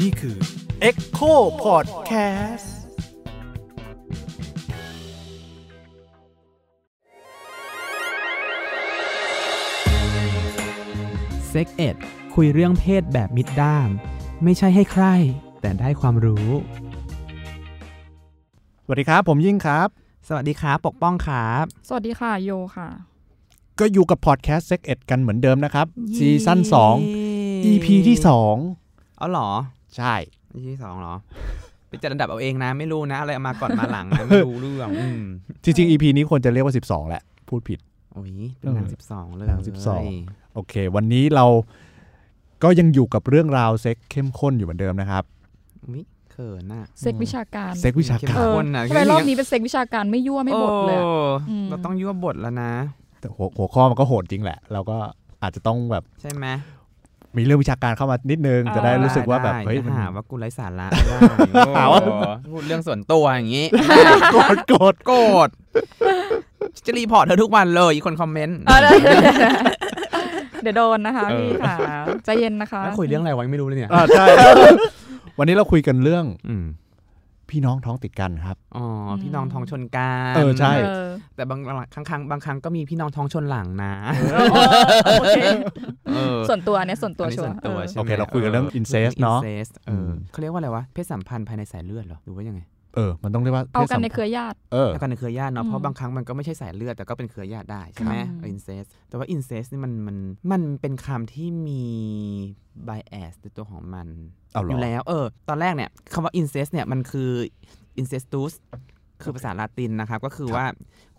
นี่คือ Echo Podcast เซ็กเอ็ดคุยเรื่องเพศแบบมิดด้าม ไม่ใช่ให้ใคร แต่ได้ความรู้ สวัสดีครับ ผมยิ่งครับ สวัสดีครับ ปกป้องครับ สวัสดีค่ะโยค่ะ ก็อยู่กับพอดแคสต์ Sex Ed กันเหมือนเดิมนะครับ ซีซั่น2 EP ที่เอาเหรอ2ใช่ EP ที่สองเหรอ ไปจัดอันดับเอาเองนะ ไม่รู้นะ อะไรเอามาก่อนมาหลังนะไม่รู้เรื่องอืมจริงๆ EP นี้ควรจะเรียกว่า 12 แหละ พูดผิด โอ้ยเป็นหนังเออสิบสองเลยหนัง12 โอเค วันนี้เราก็ยังอยู่กับเรื่องราวเซ็กเข้มข้นอยู่เหมือนเดิมนะครับอุ๊ยเขินน่ะเซ็กวิชาการเซ็กวิชาเข้มการเออข้นน่ะทำไมรอบนี้เป็นเซ็กวิชาการไม่ยั่วไม่บดเลยอะโอ้อืมเราต้องยั่วบทแล้วนะ แต่หัวหัวข้อมันก็โหดจริงแหละ เราก็อาจจะต้องแบบใช่ไหมมีเรื่องวิชาการเข้ามานิดนึงจะได้รู้สึกว่าแบบได้เฮ้ยจะมันหาว่ากูไร้สาระไม่ได้หาว่าโอ้พูดเรื่องส่วนตัวอย่างนี้โกรธโกรธโกรธจะรีพอร์ตเธอทุกวันเลยอีกคนคอมเมนต์เออเดี๋ยวเดี๋ยวโดนนะคะเออพี่ค่ะใจเย็นนะคะแล้วคุยเรื่องอะไรวะยังไม่รู้เลยเนี่ยอ่าใช่วันนี้เราคุยกันเรื่องอืม พี่น้องท้องติดกันครับ อ๋อ พี่น้องท้องชนกันเออใช่เออแต่บางครั้งครั้งบางครั้งก็มีพี่น้องท้องชนหลังนะโอเคเออส่วนตัวเนี่ยส่วนตัวอันนี้ชัวส่วนตัวชัวร์เออใช่ไหมโอเค เราคุยกันเรื่อง incest เนอะเรื่อง incest เออเขาเรียกว่าอะไรวะ เพศสัมพันธ์ภายในสายเลือดเหรอ หรือว่ายังไง เออ มันต้องเรียกว่าเอากันในพศสัมเครือญาติ เออแล้วกันในเครือญาติเนาะอืมเพราะบางครั้งมันก็ไม่ใช่สายเลือด แต่ก็เป็นเครือญาติได้ใช่ไหมครับ incest แต่ว่า incest นี่มันมันมันเป็นคำที่มี bias ในตัวของมันเอาเหรออยู่แล้ว เออ ตอนแรกเนี่ยคำว่า incest เนี่ยมันคือ incestus คือภาษาลาตินนะครับ ก็คือว่า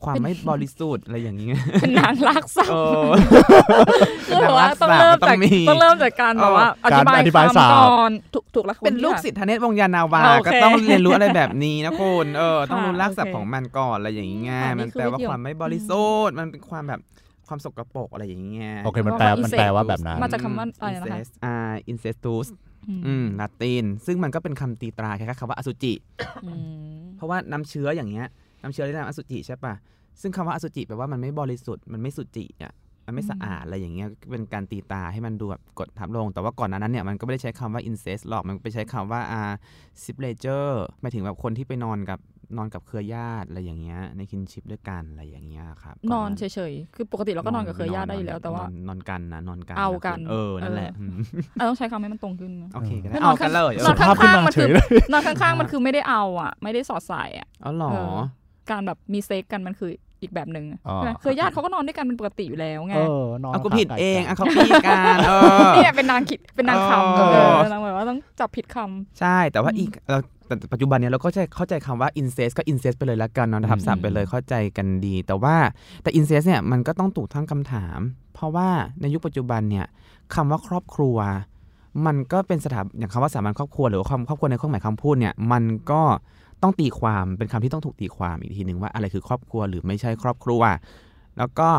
ความไม่บริสุทธิ์อะไรอย่างนี้เป็นนางลากศัพเอท์อคือแบบว่าต้องเริ่มจากต้องมีต้องเริ่มจากการแบบว่าอการธิบายอธิบายคำศัพท์ก่อนถูกถูกแล้วเป็นลูกศิษย์ธเนศวงศ์ยานาวาโอเคก็ต้องเรียนรู้อะไรแบบนี้นะคุณเออต้องรู้ค่ะรากศัพท์โอเคของมันก่อนอะไรอย่างเงี้ยอันนี้มันคือแปลว่าวิธีความไม่บริสุทธิ์มันเป็นความแบบความสกปรกอะไรอย่างเงี้ยโอเคมันแปลว่ามันแปลว่าแบบนั้นมาจากคำว่าอะไรนะคะ incest อ่า incestus อืมอืมลาติน ซึ่งมันก็เป็นคำตีตราคล้ายๆคำว่าอสุจิอืมเพราะว่าน้ำเชื้ออย่างเงี้ยน้ำเชื้อได้นามอสุจิใช่ปะซึ่งคำว่าอสุจิแปลว่ามันไม่บริสุทธิ์มันไม่สุจิอะมันไม่สะอาดอะไรอย่างเงี้ยเป็นการตีตาให้มันดูแบบกดทับลง แต่ว่าก่อนหนานั้นเนี่ยมันก็ไม่ได้ใช้คำว่า incest หรอกมันไปใช้คำว่า อ่า siblager หมายถึงแบบคนที่ไปนอนกับ นอนกับเครือญาติอะไรอย่างเงี้ยในคินชิปด้วยกันอะไรอย่างเงี้ยครับนอนเฉยๆคือปกติเราก็นอนกับเครือญาติได้อยู่แล้วแต่ว่านนอนกันนะนอนกันเอากันเออนั่นแหละเออมอะต้องใช้คำให้มันตรงขึ้นโอเคก็ได้ไม่นเอาอนกันเลยนอนสุภาพขึ้นมาข้างๆมันเฉคืยอเลยนอนข้างๆมันคือไม่ได้เอาอะ ไม่ได้สอดใส่อะอ๋อเหรอเออการแบบมีเซ็กกันมันคือ อีกแบบหนึ่งอ๋อใช่ไหมเครือญาติเขาก็นอนด้วยกันเป็นปกติอยู่แล้วไงเออนอนเอากูขาผิดไก่เองกันอะเขาพี่กันเออเนี่ยเป็นนางคิดเป็นนางคำเอเอออนางแบบว่าต้องจับผิดคำใช่แต่ว่าอีกเราแต่ปัจจุบันเนี้ยเราก็จะเข้าใจคำว่า incest ก็ incest ไปเลยละกันเนาะนะครับอืมสับไปเลยเข้าใจกันดี แต่ว่าแต่ incest เนี่ยมันก็ต้องถูกทั้งคำถาม เพราะว่าในยุคปัจจุบันเนี่ยคำว่าครอบครัว มันก็เป็นสถาบอย่างคำว่าสถาบันครอบครัวหรือว่าความครอบครัวในเครื่องหมายคำพูดเนี่ยมันก็ ต้องตีความเป็นคำที่ต้องถูกตีความอีกทีหนึ่งว่าอะไรคือครอบครัวหรือไม่ใช่ครอบครัว แล้วก็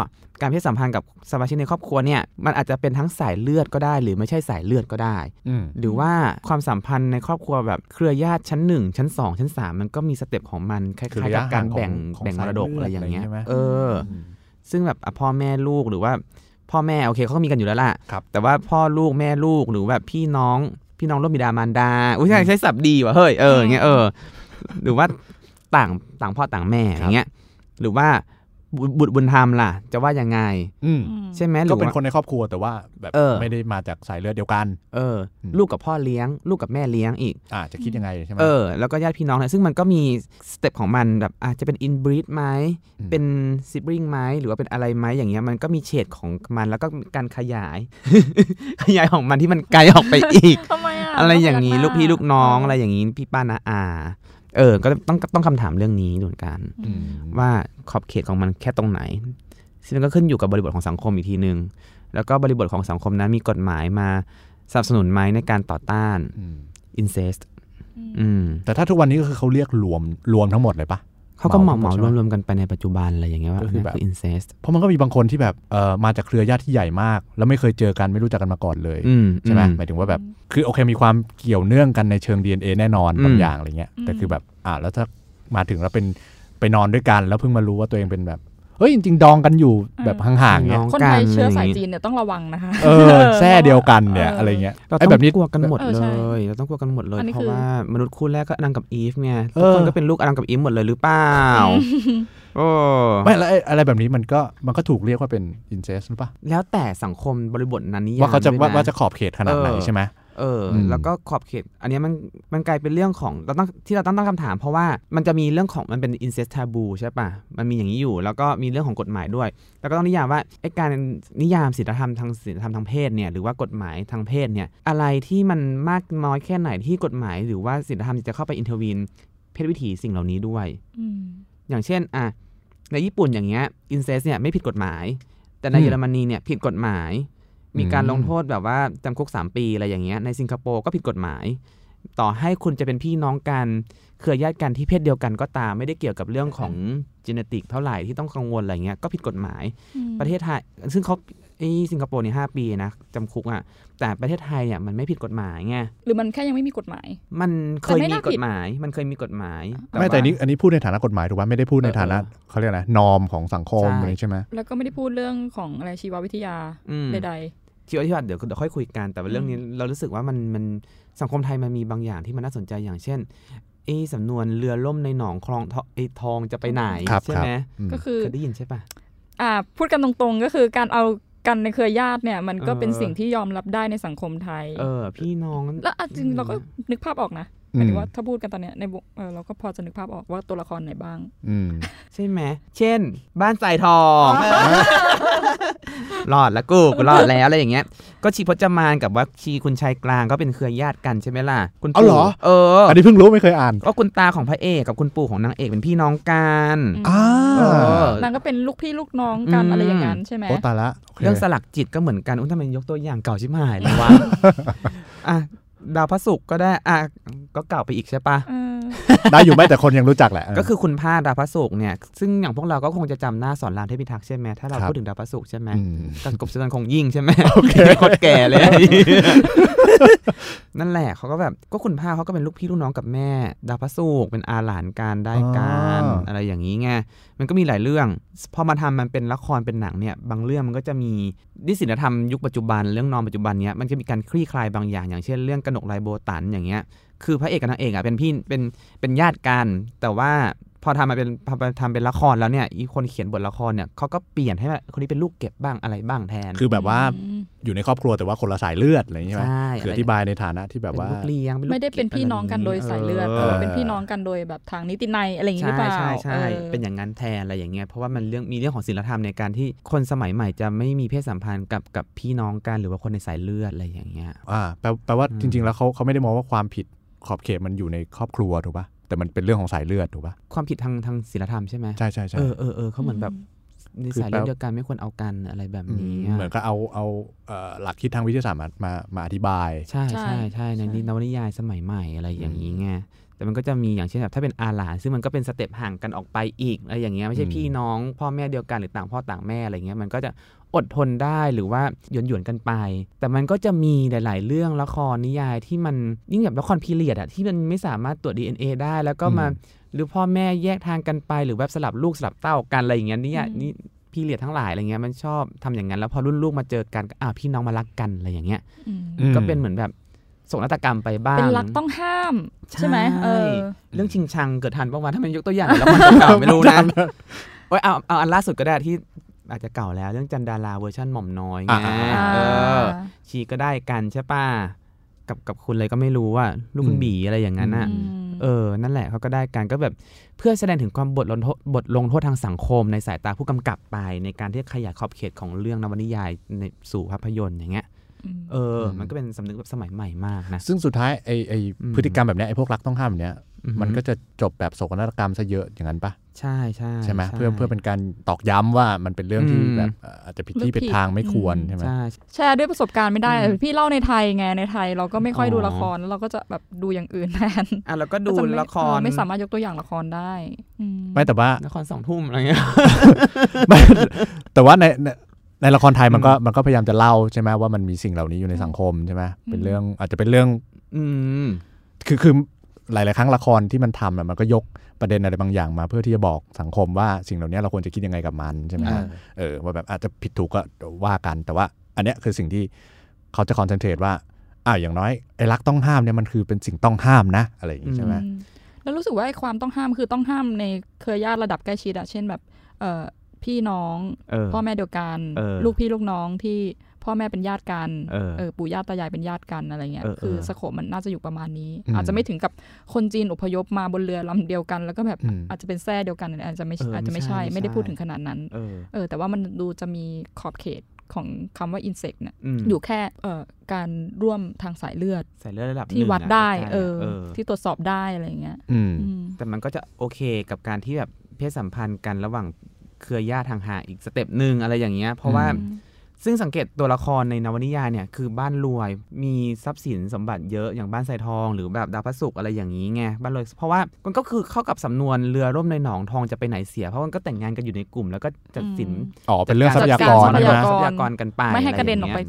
การเพศสัมพันธ์กับสมาชิกในครอบครัวเนี่ยมันอาจจะเป็นทั้งสายเลือดก็ได้ หรือไม่ใช่สายเลือดก็ได้อืมหรือว่าความสัมพันธ์ในครอบครัวแบบเครือญาติชั้นหนึ่งชั้นสองชั้นสามมันก็มีสเต็ปของมันคล้ายๆกับการแบ่งของแบ่งมรดกสายเลือดอะไรอย่างเงี้ยอะไรอย่างงี้ใช่ไหมเอออ ซึ่งแบบอะพ่อแม่ลูกหรือว่าพ่อแม่โอเคเขาก็มีกันอยู่แล้วล่ะครับแต่ว่าพ่อลูกแม่ลูกหรือแบบพี่น้อง พี่น้องร่วมบิดามารดา อุ้ยใช่ใช้ศัพท์ดีว่ะเฮ้ยเอออย่างเงี้ยเออ หรือว่าต่างต่างพ่อต่างแม่อย่างเงี้ย หรือว่าบุบุตรบุญธรรมล่ะ จะว่ายังไงอืมใช่ไหมหรืก็อเป็นว่าคนในครอบครัวแต่ว่าแบบเออไม่ได้มาจากสายเลือดเดียวกัน เอออมลูกกับพ่อเลี้ยง ลูกกับแม่เลี้ยงอีกอ่าจะคิดยังไงใช่ไหมเออแล้วก็ญาติพี่น้องเนี่ยซึ่งมันก็มีสเต็ปของมันแบบอาจจะเป็นอินบรีดไหมอืมเป็นซิบริงไหมหรือว่าเป็นอะไรไหมอย่างเงี้ยมันก็มีเฉดของมันแล้วก็การขยาย ขยายของมันที่มันไกลออกไปอีกทำไมอะอะไรอย่างนี้นี้ลูกพี่ลูกน้องอะไรอย่างนี้พี่ป้านาอา เออ ก็ต้องต้องคำถามเรื่องนี้ดูเหมือนกันอืมว่าขอบเขตของมันแค่ตรงไหน ซึ่งมันก็ขึ้นอยู่กับบริบทของสังคมอีกทีหนึ่งแล้วก็บริบทของสังคมนั้นมีกฎหมายมาสนับสนุนไหมในการต่อต้านอืม incest อืมแต่ถ้าทุกวันนี้ก็คือเขาเรียกรวมรวมทั้งหมดเลยปะ เขาก็เหมาเหมาเหมาใช่ไหมรวมๆกันไปในปัจจุบันอะไรอย่างเงี้ยว่าก็อันคือนี้แบบคือ incest เพราะมันก็มีบางคนที่แบบเออมาจากเครือญาติที่ใหญ่มาก แล้วไม่เคยเจอกันไม่รู้จักกันมาก่อนเลยอืมใช่ไหมอืหมายถึงว่าแบบคือโอเคมีความเกี่ยวเนื่องกันในเชิง DNA แน่นอนอืมบางอย่างอะไรเงี้ยแต่คือแบบอ่าแล้วถ้ามาถึงแล้วเป็นไปนอนด้วยกันแล้วเพิ่งมารู้ว่าตัวเองเป็นแบบเอ ฮ้ยจริงๆดองกันอยู่แบบห่างๆน้เงี้อยงคนไทยกันเชื้อสายอะไรอย่างงี้จีนเนี่ยต้องระวังนะคะ เออแท้เดียวกันเนี่ยเออออะไรเงี้ยเราไอ้ต้องแบบนี้กลัวกันหมดเออเลใช่ยเราต้องกลัวกันหมดเลยอันนี้เพคือราะว่ามนุษย์คู่แรกก็อดัมกับอีฟไงเอทุกอคนก็เป็นลูกอดัมกับอีฟหมดเลยหรือเปล่าโอ้ไม่แล้วไอ้อะไรแบบนี้มันก็มันก็ถูกเรียกว่าเป็นอินเซสหรือปะแล้วแต่สังคมบริบทนั้นนิยามว่าเขาจะด้วยว่านะว่าจะขอบเขตขนาดไหนเออใช่ไหม เอออมแล้วก็ขอบเขต อันเนี้ยมันมันกลายเป็นเรื่องของเราต้องที่เราต้องตั้งคำถาม เพราะว่ามันจะมีเรื่องของมันเป็น incest taboo ใช่ปะมันมีอย่างนี้อยู่ แล้วก็มีเรื่องของกฎหมายด้วย แล้วก็ต้องนิยามว่าไอ้การนิยามศีลธรรมทางศีลธรรมทางเพศเนี่ยหรือว่ากฎหมายทางเพศเนี่ยอะไรที่มันมากน้อยแค่ไหนที่กฎหมาย หรือว่าศีลธรรมจะเข้าไป intervene เพศวิถีสิ่งเหล่านี้ด้วยอืมอย่างเช่นอะในญี่ปุ่นอย่างเงี้ย incest เนี่ยไม่ผิดกฎหมาย แต่ในอืมเยอรมนีเนี่ยผิดกฎหมาย มีการอืมลงโทษแบบว่าจำคุก 3 ปีอะไรอย่างเงี้ยในสิงคโปร์ก็ผิดกฎหมาย ต่อให้คุณจะเป็นพี่น้องกันเครือญาติกันที่เพศเดียวกันก็ตามไม่ได้เกี่ยวกับเรื่องของจีเนติกเท่าไหร่ที่ต้องกังวลอะไรเงี้ยก็ผิดกฎหมายอืมประเทศไทยซึ่งเขาไอ้สิงคโปร์เนี่ยห้าปีนะจำคุกอะแต่ประเทศไทยเนี่ยมันไม่ผิดกฎหมายไงหรือมันแค่ยังไม่มีกฎหมาย มันเคยแต่ไม่มีน่าผิดกฎหมาย มันเคยมีกฎหมายไม่แต่ว่านี้อันนี้พูดในฐานะกฎหมายถูกป่ะไม่ได้พูดในฐานะเออเขาเรียกอะไรนอมของสังคมใช่อะไรใช่ไหมแล้วก็ไม่ได้พูดเรื่องของอะไรชีววิทยาอืม ใดชีววิทยาเดี๋ยวเดี๋ยวค่อยคุยกัน แต่ว่าเรื่องนี้เรารู้สึกว่ามันมันสังคมไทยมันมีบางอย่างที่มันน่าสนใจอย่างเช่นไอ้สำนวนเรือล่มในหนองคลองทอไอ้ทองจะไปไหนครับใช่ครับไหมอืมๆก็คือเคยได้ยินใช่ปะอ่าพูดกันตรงๆก็คือการเอากันในเครือญาติเนี่ยมันก็เออเป็นสิ่งที่ยอมรับได้ในสังคมไทย เออ พี่น้อง แล้วอะจริงๆเราก็นึกภาพออกนะหอืมายมถึงว่าถ้าพูดกันตอนเนี้ยในวงเออเราก็พอจะนึกภาพออกว่าตัวละครไหนบ้างอืมใช่ไหมเช่น บ้านสายทอง รอดแล้วกูกูรอดแล้วอะไรอย่างเงี้ย ก็ชีพจมานกับว่าชีคุณชายกลางก็เป็นเครือญาติกันใช่ไหมล่ะคุณเอาปู่เหรอเอออันนี้เพิ่งรู้ไม่เคยอ่านก็คุณตาของพระเอกกับคุณปู่ของนางเอกเป็นพี่น้องกันอ่าเออนางก็เป็นลูกพี่ลูกน้องกันอืมอะไรอย่างนั้นใช่ไหมโอ้ตายละโคเรื่องสลักจิตก็เหมือนกันอุ้ยทำไมยกตัวอย่างเก่าชิบหายเลยวะอะดาวพระศุกร์ก็ได้อะก็เก่าไปอีกใช่ปะเออ ได้อยู่ไหมแต่คนยังรู้จักแหละเออก็คือคุณพาดาวพระศุกร์เนี่ย ซึ่งอย่างพวกเราก็คงจะจำหน้าสอนรามเทพิทักษ์ใช่ไหมถ้าเราครับพูดถึงดาวพระศุกร์ใช่ไหมอืมกันกบสุนันคงยิ่งใช่ไหมโอเคโคตรแก่เลย นั่นแหละเขาก็แบบก็คุณพ่าเขาก็เป็นลูกพี่ลูกน้องกับแม่ ดาวพระศุกร์เป็นอาหลานการได้การอ๋อออะไรอย่างนี้ไงมันก็มีหลายเรื่อง พอมาทำมันเป็นละครเป็นหนังเนี่ย บางเรื่องมันก็จะมีดิศิลธรรมยุคปัจจุบันเรื่องนอนปัจจุบันเนี้ยมันจะมีการคลี่คลายบางอย่างอย่างเช่นเรื่องกนกลายโบตันอย่างเงี้ย คือพระเอกกับนางเอกอะเป็นพี่เป็นเป็นญาติกัน แต่ว่าพอทำมาเป็นพอทำเป็นละครแล้วเนี่ยอีคนเขียนบทละครเนี่ยเขาก็เปลี่ยนให้ว่าคนนี้เป็นลูกเก็บบ้างอะไรบ้างแทน คือแบบว่าอืมอยู่ในครอบครัวแต่ว่าคนละสายเลือดอะไรอย่างงี้ใช่ไหมใช่คืออธิบายในฐานะที่แบบว่าเป็นลูกเลี้ยงลูกไม่ได้เป็นพี่น้องกันโดยสายเลือดเอเอออเป็นพี่น้องกันโดยแบบทางนิตินัยอะไรอย่างนี้หรือใช่เปล่าใช่ใช่ออเป็นอย่างนั้นแทนอะไรอย่างเงี้ยเพราะว่ามันเรื่องมีเรื่องของศีลธรรมในการที่คนสมัยใหม่จะไม่มีเพศสัมพันธ์กับกับพี่น้องกันหรือว่าคนในสายเลือดอะไรอย่างเงี้ยอ่าแปลแปลว่าอืมจริง ๆ แล้วเขาเขาไม่ได้มองว่าความผิด ขอบเขตมันอยู่ในครอบครัวถูกป่ะแต่มันเป็นเรื่องของสายเลือดถูกป่ะความผิดทางทางศีลธรรมใช่ไหมใช่ใช่ใช่เออเออเออเขาเหมือนแบบในคือสายแปลเลือดเดียวกันไม่ควรเอากันอะไรแบบอืนี้มอะเหมือนก็เอาเอาเอ่อหลักคิดทางวิทยาศาสตร์มามามาอธิบาย ใช่ใช่ใช่ในใช่นวนิยายสมัยใหม่อะไรอย่างนี้ไงแต่มันก็จะมีอย่างเช่นแบบถ้าเป็นอาหลานซึ่งมันก็เป็นสเต็ปห่างกันออกไปอีกอะไรอย่างเงี้ยไม่ใช่อืมพี่น้อง พ่อแม่เดียวกันหรือต่างพ่อต่างแม่อะไรเงี้ยมันก็จะอดทนได้หรือว่าหยวนหยวนๆกันไป แต่มันก็จะมีหลาย ๆ เรื่องละครนิยายที่มันยิ่งแบบละครพีเรียดอะที่มันไม่สามารถตรวจ DNA ได้ แล้วก็มาอืม หรือพ่อแม่แยกทางกันไปหรือแบบสลับลูกสลับเต้ากันอะไรอย่างเงี้ยเนี่ยอืมนี่พีเรียดทั้งหลายอะไรเงี้ยมันชอบทำอย่างนั้นแล้วพอรุ่นลูกมาเจอกันก็อ้าวพี่น้องมารักกันอะไรอย่างเงี้ยอืมอืมก็เป็นเหมือนแบบโศกนาฏกรรมไปบ้างเป็นรักต้องห้ามใช่ไหมเออเรื่องชิงชังเกิดทันปะวะถ้ามันยกตัวอย่างแล้วมันเก่าๆไม่รู้นะโอ้ยเอาเอาอันล่าสุดก็ได้ที่อาจจะเก่าแล้วเรื่องจันดาราเวอร์ชันหม่อมน้อยไงอ่าเออชีก็ได้กันใช่ป่ะกับกับคุณเลยก็ไม่รู้ว่าลูกคุณอืมบีอะไรอย่างนั้นอะอืม เออ นั่นแหละเขาก็ได้กันก็แบบเพื่อแสดงถึงความบทลงโทษบทลงโทษทางสังคมในสายตาผู้กำกับไป ในการที่ขยายขอบเขตของเรื่องนวนิยายในสู่ภาพยนตร์อย่างเงี้ย เอออมมันก็เป็นสำนึกแบบสมัยใหม่มากนะ ซึ่งสุดท้ายไอไออืมพฤติกรรมแบบเนี้ยไอพวกรักต้องห้ามแบบเนี้ยอือฮึมันก็จะจบแบบโศกนาฏกรรมซะเยอะอย่างนั้นปะใช่ใช่ใช่ไหมเพื่อเพื่อเป็นการตอกย้ำว่ามันเป็นเรื่องที่อืมแบบเอ่ออาจจะผิดเรื่องที่ผิดผิดทางไม่ควรอืมใช่ไหมใช่แชร์ด้วยประสบการณ์ไม่ได้อืมพี่เล่าในไทยไงในไทย เราก็ไม่ค่อยอ๋อดูละครแล้วเราก็จะแบบดูอย่างอื่นแทนอะแล้วก็ดูก็จะไม่ละครเออไม่สามารถยกตัวอย่างละครได้อืมไม่แต่ว่าละครสองทุ่มอะไรเงี้ยไม่แต่ว่าใน ในในละครไทยมันก็อืมมันก็พยายามจะเล่าใช่ไหมว่ามันมีสิ่งเหล่านี้อยู่ในสังคมใช่ไหมเป็นเรื่องอาจจะเป็นเรื่อง อืมคือคือหลาย ๆ ครั้งละครที่มันทำอะมันก็ยกประเด็นอะไรบางอย่างมา เพื่อที่จะบอกสังคมว่าสิ่งเหล่านี้เราควรจะคิดยังไงกับมันใช่ไหมเอฮะอเออว่าแบบอาจจะผิดถูกก็ว่ากัน แต่ว่า อันเนี้ยคือสิ่งที่เขาจะคอนเซนเทรตว่าอ่าอย่างน้อยไอ้รักต้องห้ามเนี่ยมันคือเป็นสิ่งต้องห้ามนะ อะไรอย่างงี้ใช่ไหมอืมแล้วรู้สึกว่าไอ้ความต้องห้ามคือต้องห้ามในเครือญาติระดับใกล้ชิดอะเช่นแบบเอ่อ พี่น้องเออพ่อแม่เดียวกันเออลูกพี่ลูกน้องที่พ่อแม่เป็นญาติกันเออปู่ย่าตายายเป็นญาติกันอะไรเงี้ยเออเออคือสโคปมันน่าจะอยู่ประมาณนี้อืมอาจจะไม่ถึงกับคนจีนอพยพมาบนเรือลำเดียวกัน แล้วก็แบบอืมอาจจะเป็นแท้เดียวกันอะไรอาจจะไม่เอออาจจะไม่ไม่ใช่ใช่ไม่ไม่ได้ใช่พูดถึงขนาดนั้นเออเออแต่ว่ามันดูจะมีขอบเขตของคำว่า insect เนี่ยอืมอยู่แค่เอ่อการร่วมทางสายเลือดใส่เลือดระดับที่หนึ่งวัดอะได้ใกล้ๆเออเออที่ตรวจสอบได้อะไรเงี้ยอืมอืมแต่มันก็จะโอเคกับการที่แบบเพศสัมพันธ์กันระหว่าง เครือญาติทางห่างอีกสเต็ปหนึ่งอะไรอย่างเงี้ย เพราะว่าอืมซึ่งสังเกตตัวละครในนวนิยายเนี่ยคือบ้านรวยมีทรัพย์สินสมบัติเยอะอย่างบ้านไซทอง หรือแบบดาวพระศุกร์อะไรอย่างนี้ไงบ้านรวยเพราะว่ามันก็คือเข้ากับสำนวนเรือร่มในหนองทองจะไปไหนเสีย เพราะมันก็แต่งงานกันอยู่ในกลุ่ม แล้วก็จัดสินอืมอ๋อเป็นเรื่องทรัพยากรจัดใช่กไหมทรัพยากรทรัพยากรกันไปไม่ให้กระเด็นออกไป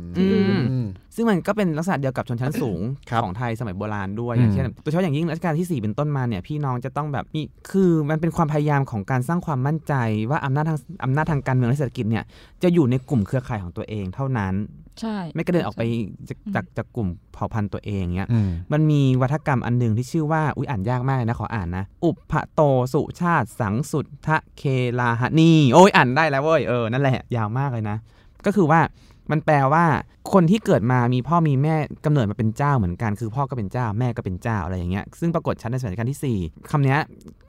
ะรที่ย่างอื่เงี้ยนอืมซึ่งมันก็เป็นลักษณะเดียวกับชนชั้นสูงครับของไทยสมัยโบราณด้วยอืมอย่างเช่นโดยเฉพาะอย่างยิ่งรัชกาลที่ 4 เป็นต้นมาเนี่ยพี่น้องจะต้องแบบมีคือมันเป็นความพยายามของการสร้างความมั่นใจ ว่าอำนาจทางอำนาจทางการเมืองและเศรษฐกิจเนี่ยจะอยู่ในกลุ่มเครือข่ายของตัวเองเท่านั้นใช่ไม่กระเด็นออกไปจากอืมจากจากกลุ่มเผ่าพันธุ์ตัวเองเงี้ยอืมมันมีวัฒกรรมอันหนึ่งที่ชื่อว่าอุ้ยอ่านยากมากเลยนะขออ่านนะ อุปพะโตสุชาติสังสุทธะเคลาหะนีโอ้ยอ่านได้แล้วเว้ยเออนั่นแหละยาวมากเลยนะ ก็คือว่า มันแปลว่าคนที่เกิดมามีพ่อมีแม่กำเนิดมาเป็นเจ้าเหมือนกัน คือพ่อก็เป็นเจ้าแม่ก็เป็นเจ้าอะไรอย่างเงี้ยซึ่งปรากฏชัดในสมัยรัชกาลที่ 4คำเนี้ย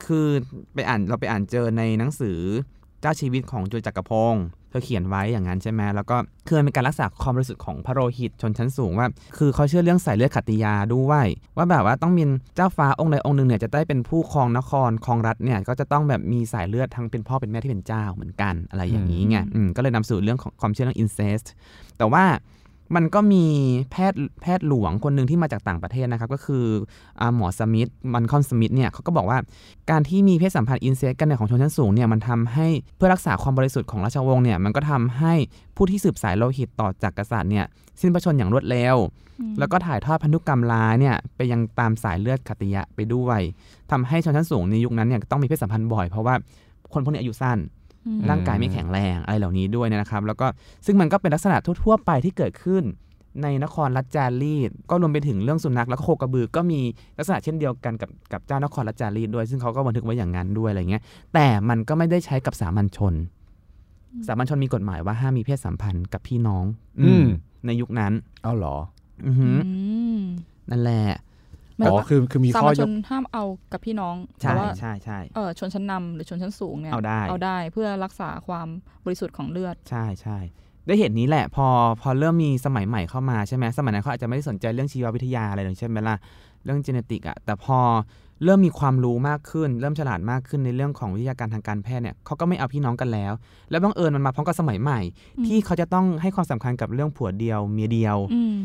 คือไปอ่านเราไปอ่านเจอในหนังสือเจ้าชีวิตของจุลจักรพงศ์ ธอเขียนไว้อย่างนั้นใช่ไหมแล้วก็คือมันเป็นการรักษาความบริสุทธิ์ของพระโลหิตชนชั้นสูงว่า คือเขาเชื่อเรื่องสายเลือดขัตติยาด้วยว่าแบบว่าต้องมีเจ้าฟ้าองค์ใดองค์หนึ่งเนี่ยจะได้เป็นผู้ครองนครครองรัฐเนี่ยก็จะต้องแบบมีสายเลือดทั้งเป็นพ่อเป็นแม่ที่เป็นเจ้าเหมือนกันอะไรอย่างนี้ไงก็เลยนำสู่เรื่องของความเชื่อเรื่อง incest แต่ว่า มันก็มีแพทย์แพทย์หลวงคนหนึ่งที่มาจากต่างประเทศนะครับ ก็คืออาหมอสมิธมันคอนสมิธเนี่ยเขาก็บอกว่าการที่มีเพศสัมพันธ์อินเซสกันในของชนชั้นสูงเนี่ยมันทำให้เพื่อรักษาความบริสุทธิ์ของราชวงศ์เนี่ยมันก็ทำให้ผู้ที่สืบสายโลหิตต่อจากกษัตริย์เนี่ยสิ้นพระชนม์อย่างรวดเร็ว แล้วก็ถ่ายทอดพันธุกรรมร้ายเนี่ยไปยังตามสายเลือดขัตติยะไปด้วยทำให้ชนชั้นสูงในยุคนั้นเนี่ยต้องมีเพศสัมพันธ์บ่อยเพราะว่าคนพวกนี้อายุสั้นอืม ร่างกายไม่แข็งแรงอะไรเหล่านี้ด้วยเนยนะครับ แล้วก็ซึ่งมันก็เป็นลักษณะทั่ว ๆ ไปที่เกิดขึ้น ในนครรัฐจารีดก็รวมไปถึงเรื่องสุนัขแล้วก็โคกระบือก็มีลักษณะเช่นเดียวกันกับกับเจ้านครรัฐจารีดด้วย ซึ่งเขาก็บันทึกไว้อย่างนั้นด้วยอะไรเงี้ย แต่มันก็ไม่ได้ใช้กับสามัญชน สามัญชนมีกฎหมายว่าห้ามมีเพศสัมพันธ์กับพี่น้อง อืมในยุคนั้นเอาเหรอ อือหือมนั่นแหละหมาย อ๋อว่าคือคือมีสาข้อมัญยชกนห้ามเอากับพี่น้องใช่แต่ว่าใช่ใช่เออชนชั้นนำหรือชนชั้นสูงเนี่ยเอาได้เอาได้เพื่อรักษาความบริสุทธิ์ของเลือด ใช่ใช่ด้วยเหตุนี้แหละพอพอเริ่มมีสมัยใหม่เข้ามาใช่ไหมสมัยนั้นเขาอาจจะไม่ได้สนใจเรื่องชีววิทยาอะไรเลยใช่ไหมล่ะเรื่องจ e เนติกอะแต่พอเริ่มมีความรู้มากขึ้น เริ่มฉลาดมากขึ้นในเรื่องของวิทยาการทางการแพทย์เนี่ยเขาก็ไม่เอาพี่น้องกันแล้ว แล้วบังเอิญมันมาพร้อมกับสมัยใหม่อืมที่เขาจะต้องให้ความสำคัญกับเรื่องผัวเดียวเมียเดียวอืม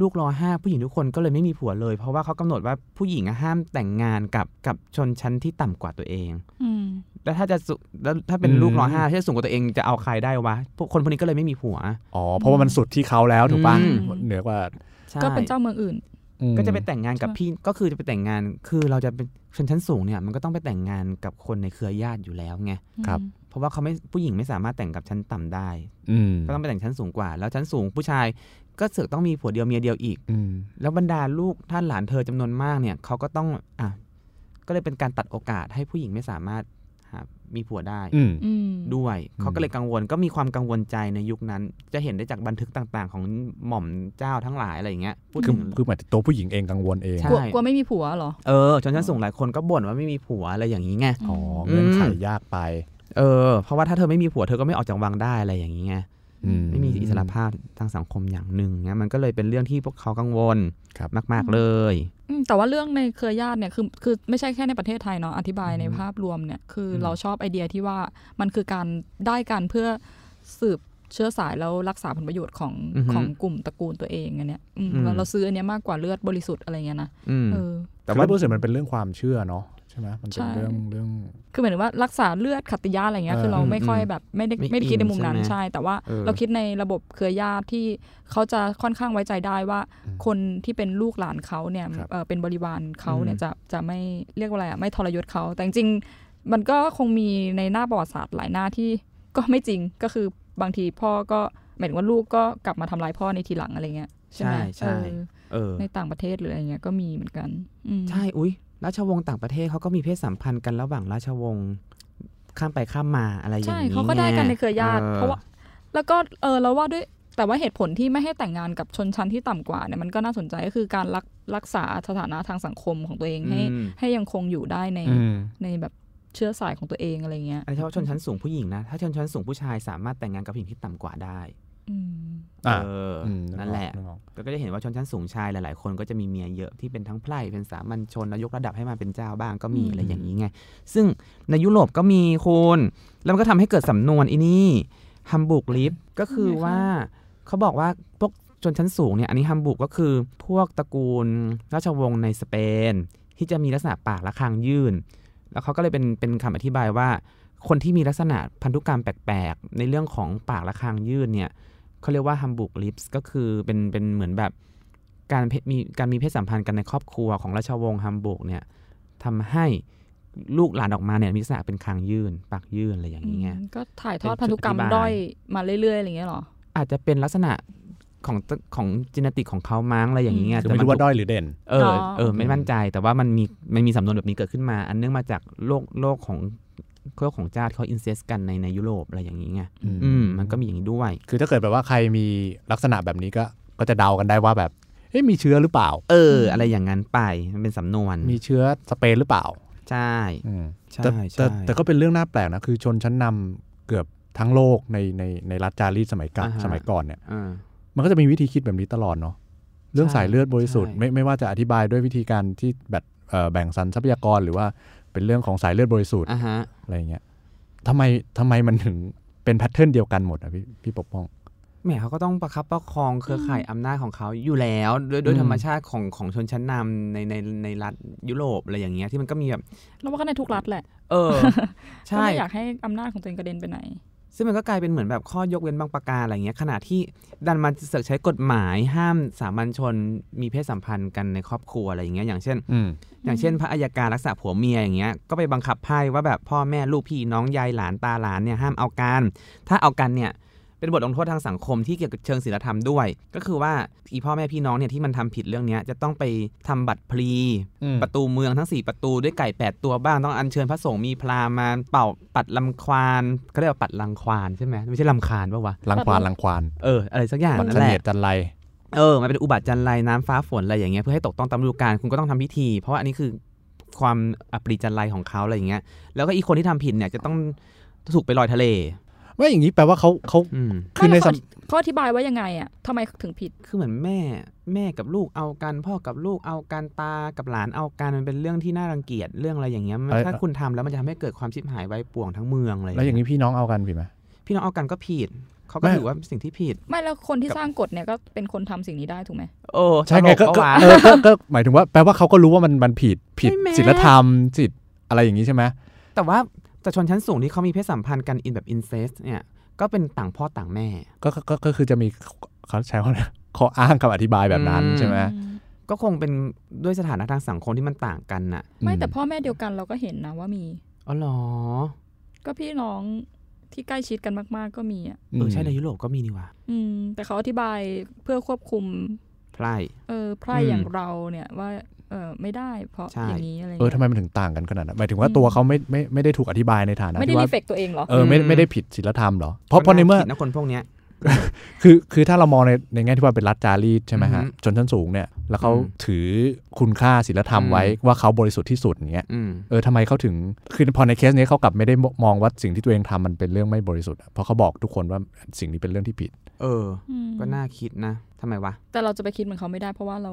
ลูกรอห้าผู้หญิงทุกคนก็เลยไม่มีผัวเลย เพราะว่าเขากำหนดว่าผู้หญิงอะห้ามแต่งงานกับกับชนชั้นที่ต่ำกว่าตัวเองอืมแล้วถ้าจะสุแล้วถ้าเป็นอืมลูกรอห้าที่จะสูงกว่าตัวเองจะเอาใครได้วะพวกคนพวกนี้ก็เลยไม่มีผัวอ๋อเพราะว่ามันสุดที่เขาแล้วถูกปะอืมเหนือกว่าใช่ก็เป็นเจ้าเมืองอื่นอืมก็จะไปแต่งงานกับใช่พี่ก็คือจะไปแต่งงานคือเราจะเป็นชนชั้นสูงเนี่ย มันก็ต้องไปแต่งงานกับคนในเครือญาติอยู่แล้วไงครับเพราะว่าเขาไม่ผู้หญิงไม่สามารถแต่งกับชั้นต่ำได้อืมก็ต้องไปแต่งชั้นสูงกว่า แล้วชั้นสูงผู้ชาย ก็เสือกต้องมีผัวเดียวเมียเดียวอีกอืมแล้วบรรดาลูกท่านหลานเธอจำนวนมากเนี่ยเขาก็ต้องอะก็เลยเป็นการตัดโอกาสให้ผู้หญิงไม่สามารถหามีผัวได้อืมอืมด้วยอืมเขาก็เลยกังวลก็มีความกังวลใจในยุคนั้น จะเห็นได้จากบันทึกต่างๆ ของหม่อมเจ้าทั้งหลายอะไรอย่างเงี้ยพูดคือถึงคือหมายถึงตัวผู้หญิงเองกังวลเองใช่กลัวกลัวไม่มีผัวเหรอเออชนชั้นสูงหลายคนก็บ่นว่าไม่มีผัวอะไรอย่างนี้ไงอ๋อมเงื่อนไขยากไป เออ เพราะว่าถ้าเธอไม่มีผัวเธอก็ไม่ออกจากวังได้อะไรอย่างนี้ไงอืม ไม่มีอิสรภาพทางสังคมอย่างหนึ่งเงี้ยมันก็เลยเป็นเรื่องที่พวกเขากังวลครับมาก ๆเลยอืมแต่ว่าเรื่องในเครือญาติเนี่ยคือคือไม่ใช่แค่ในประเทศไทยเนาะอธิบายในภาพรวมเนี่ยคืออมเราชอบไอเดียที่ว่ามันคือการได้กันเพื่อสืบเชื้อสายแล้วรักษาผลประโยชน์ของของกลุ่มตระกูลตัวเองอันเนี้ยอืมเราเราซื้ออันเนี้ยมากกว่าเลือดบริสุทธิ์อะไรเงี้ยนะอืมเออแต่แต่ว่าว่ารู้สึกมันเป็นเรื่องความเชื่อเนาะใช่ช่ไหมมันเป็นใช่เรื่องเรื่อง คือหมายถึงว่ารักษาเลือดขัดติยาอะไรเงี้ยเออคือเราไม่ค่อยอืมแบบไม่ได้ไม่ไม่ได้คิดในมุมนั้นอินใช่ไหมใช่ แต่ว่าเออเราคิดในระบบเครือญาติที่เขาจะค่อนข้างไว้ใจได้ว่า คนที่เป็นลูกหลานเขาเนี่ยครับเอ่อเป็นบริวารเขาเนี่ยอืมจะจะไม่เรียกว่าอะไรอะไม่ทรยศเขาแต่จริงๆมันก็คงมีในหน้าประวัติศาสตร์หลายหน้าที่ก็ไม่จริงก็คือบางทีพ่อก็หมายถึงว่าลูกก็กลับมาทำร้ายพ่อในทีหลังอะไรเงี้ยใช่ไหมใช่เออเออในต่างประเทศหรืออะไรเงี้ยก็มีเหมือนกันอืมใช่ อุ้ย ราชวงศ์ต่างประเทศเขาก็มีเพศสัมพันธ์กันระหว่างราชวงศ์ข้ามไปข้ามมาอะไรอย่างใช่นี้เขาก็ได้กันในเครือญาติออเพราะว่าแล้วก็เออเราว่าด้วยแต่ว่าเหตุผลที่ไม่ให้แต่งงานกับชนชั้นที่ต่ำกว่าเนี่ยมันก็น่าสนใจก็คือการรักรักษาสถานะทางสังคมของตัวเองให้อืมให้ยังคงอยู่ได้ในอืมในแบบเชื้อสายของตัวเองอะไรเงี้ยอันนี้เฉพาะชนชั้นสูงผู้หญิงนะ ถ้าชนชั้นสูงผู้ชายสามารถแต่งงานกับผู้หญิงที่ต่ำกว่าได้อืมอ่า เออออืมนั่นแหละกออกก็จะเห็นว่าชนชั้นสูงชายหลาย ๆ คนก็จะมีเมียเยอะที่เป็นทั้งไพร่เป็นสามัญชนแล้วยกระดับให้มาเป็นเจ้าบ้างก็มีอืมอะไรอย่างนี้ไง ซึ่งในยุโรปก็มีคุณแล้วมันก็ทำให้เกิดสำนวนอีนี่ฮัมบุกลิฟก็คือว่าเขาบอกว่าพวกชนชั้นสูงเนี่ยอันนี้ฮัมบุกก็คือพวกตระกูลราชวงศ์ในสเปน ที่จะมีลักษณะปากและคางยื่น แล้วเขาก็เลยเป็นเป็นคำอธิบายว่า คนที่มีลักษณะพันธุกรรมแปลก ๆ ในเรื่องของปากและคางยื่นเนี่ย เขาเรียกว่าฮัมบุกลิปส์ก็คือเป็นเป็นเหมือนแบบการเพมีการมีเพศสัมพันธ์กันในครอบครัวของราชวงศ์ฮัมบุกเนี่ยทำให้ลูกหลานออกมาเนี่ยมีลักษณะเป็นคางยื่นปากยื่นอะไรอย่างนี้ไงอืมก็ถ่ายทอดเป็นพันธุกรรมอธิบายด้อยมาเรื่อยๆอะไรเงี้ยเหรอ อาจจะเป็นลักษณะของของจีเนติกของเขามั้งอะไรอย่างนี้ไงคือไม่รู้นว่าด้อยหรือเด่น เอออ๋อเออไม่มั่นใจแต่ว่ามันมีมันมีสำนวนแบบนี้เกิดขึ้นมา อันเนื่องมาจากโลกโลกของ โลกของเจ้าที่เขาอินเซสกันในในยุโรปอะไรอย่างนี้ไงอืมอืมมันก็มีอย่างนี้ด้วย คือถ้าเกิดแบบว่าใครมีลักษณะแบบนี้ก็ก็จะเดากันได้ว่าแบบเอ๊ะมีเชื้อหรือเปล่า เออ อะไรอย่างนั้นไปมันเป็นสำนวน มีเชื้อสเปนหรือเปล่า ใช่อืมใช่แต่ใช่แต่แต่ก็เป็นเรื่องน่าแปลกนะคือชนชั้นนำเกือบทั้งโลกในในในรัฐจารีตสมัยก่อนอ่าฮะสมัยก่อนเนี่ยอ่ามันก็จะมีวิธีคิดแบบนี้ตลอดเนาะเรื่องใช่สายเลือดบริสุทธิ์ใช่ไม่ไม่ว่าจะอธิบายด้วยวิธีการที่แบบเอ่อแบ่งสรรทรัพยากรหรือว่า เป็นเรื่องของสายเลือดบริสุทธิ์อ่าฮะอะไรเงี้ยทำไมทำไมมันถึงเป็นแพทเทิร์นเดียวกันหมดอะพี่พี่ปกป้องแหมเขาก็ต้องประคับประคองเครือข่ายอำนาจของเขาอยู่แล้วด้วยด้วยอืมธรรมชาติของของชนชั้นนำในในในรัฐยุโรปอะไรอย่างเงี้ยที่มันก็มีแบบเราว่าก็ในทุกรัฐแหละ เออก็ใช่ไม่อยากให้อำนาจของตัวเองกระเด็นไปไหน ซึ่งมันก็กลายเป็นเหมือนแบบข้อยกเว้นบางประการอะไรเงี้ยขณะที่ดันมาเสอกใช้กฎหมายห้ามสามัญชนมีเพศสัมพันธ์กันในครอบครัวอะไรอย่างเงี้ยอย่างเช่นอืมอย่างเช่น พระอัยการรักษาผัวเมียอย่างเงี้ยก็ไปบังคับไพ่ว่าแบบพ่อแม่ลูกพี่น้องยายหลานตาหลานเนี่ยห้ามเอากันถ้าเอากันเนี่ย เป็นบทลงโทษทางสังคมที่เกี่ยวกับเชิงศีลธรรมด้วย ก็คือว่าอีพ่อแม่พี่น้องเนี่ยที่มันทำผิดเรื่องเนี้ยจะต้องไปทำบัตรพลีอืมประตูเมืองทั้ง 4 ประตูด้วยไก่ 8 ตัวบ้างต้องอัญเชิญพระสงฆ์มีพราหมณ์มาเป่าปัดลำควานก็เรียกว่าปัดลังควานใช่ไหมไม่ใช่ลำคาญปะวะลังควานลังควานเอออะไรสักอย่างบัตรนั่เสนแหนียละดจันไรเออ มันเป็นอุบัติจันไรน้ำฟ้าฝนอะไรอย่างเงี้ยเพื่อให้ตกต้องตามฤดูกาลคุณก็ต้องทำพิธี เพราะว่าอันนี้คือความอัปรีจันไรของเขาอะไรอย่างเงี้ยแล้วก็อีกคนที่ทำผิดเนี่ยจะต้องถูกไปลอยทะเล ว่าอย่างนี้แปลว่าเขาเขาอืมคือในไม่สแล้วเขาเขาอธิบายว่ายังไงอะทำไมถึงผิด คือเหมือนแม่แม่กับลูกเอากัน พ่อกับลูกเอากันตากับหลานเอากันมันเป็นเรื่องที่น่ารังเกียจเรื่องอะไรอย่างเงี้ยมันถ้าคุณทำแล้วมันจะทำให้เกิดความชิบหายไว้ป่วงทั้งเมืองอะไรแล้วอย่างเงี้ยนี้พี่น้องเอากันผิดไหมพี่น้องเอากันก็ผิดเขาก็ไม่ถือว่าเป็นสิ่งที่ผิด ไม่แล้วคนที่สร้างกฎเนี่ยก็เป็นคนทำสิ่งนี้ได้ถูกไหมโอ้ใช่ไงก็ตลก็ปะวะเออก็ก็หมายถึงว่าแปลว่าเขาก็รู้ว่ามันมันผิดผิดใช่ไหมศีลธรรมสิทธิ์อะไรอย่างนี้ใช่ไหมแต่ว่า แต่ชนชั้นสูงที่เขามีเพศสัมพันธ์กันอินแบบอินเซสเนี่ยก็เป็นต่างพ่อต่างแม่ ก็ก็ก็ก็คือจะมีเขาใช้ว่าข้ออ้างคำอธิบายแบบนั้นอืมใช่ไหมอืมก็คงเป็นด้วยสถานะทางสังคมที่มันต่างกันน่ะ ไม่แต่อืพ่อแม่เดียวกันเราก็เห็นนะว่ามีอ๋อเหรอ ก็พี่น้องที่ใกล้ชิดกันมากๆ ก็มีอะเออใช่ในยุโรปก็มีนี่หว่าอืม แต่เขาอธิบายเพื่อควบคุมไพร่เออไพร่อืมอย่างเราเนี่ยว่า เออไม่ได้เพราะใช่อย่างนี้อะไรเออเงี้ยทำไมมันถึงต่างกันขนาดนั้นหมายถึงว่าตัวเขาไม่ไม่ไม่ได้ถูกอธิบายในฐานะไม่ได้ที่รีว่าเฟกตัวเองเหรอเออไม่อืมไม่ได้ผิดศีลธรรมเหรอเพราะเพราะในเมื่อก็าคิดนะคนพวกเนี้ยคือคือถ้าเรามองในในแง่ที่ว่าเป็นรัฐจารีตใช่ไหมฮะอือฮึชนชั้นสูงเนี่ยแล้วเขาอืมถือคุณค่าศีลธรรมอืมไว้ว่าเขาบริสุทธิ์ที่สุดอย่างเงี้ยอืมเออทำไมเขาถึงคือพอในเคสนี้เขากลับไม่ได้มองว่าสิ่งที่ตัวเองทำมันเป็นเรื่องไม่บริสุทธิ์อะเพราะเขาบอกทุกคนว่าสิ่งนี้เป็นเรื่องที่ผิด เอออืมก็น่าคิดนะทำไมวะแต่เราจะไปคิดเหมือนเขาไม่ได้เพราะว่าเรา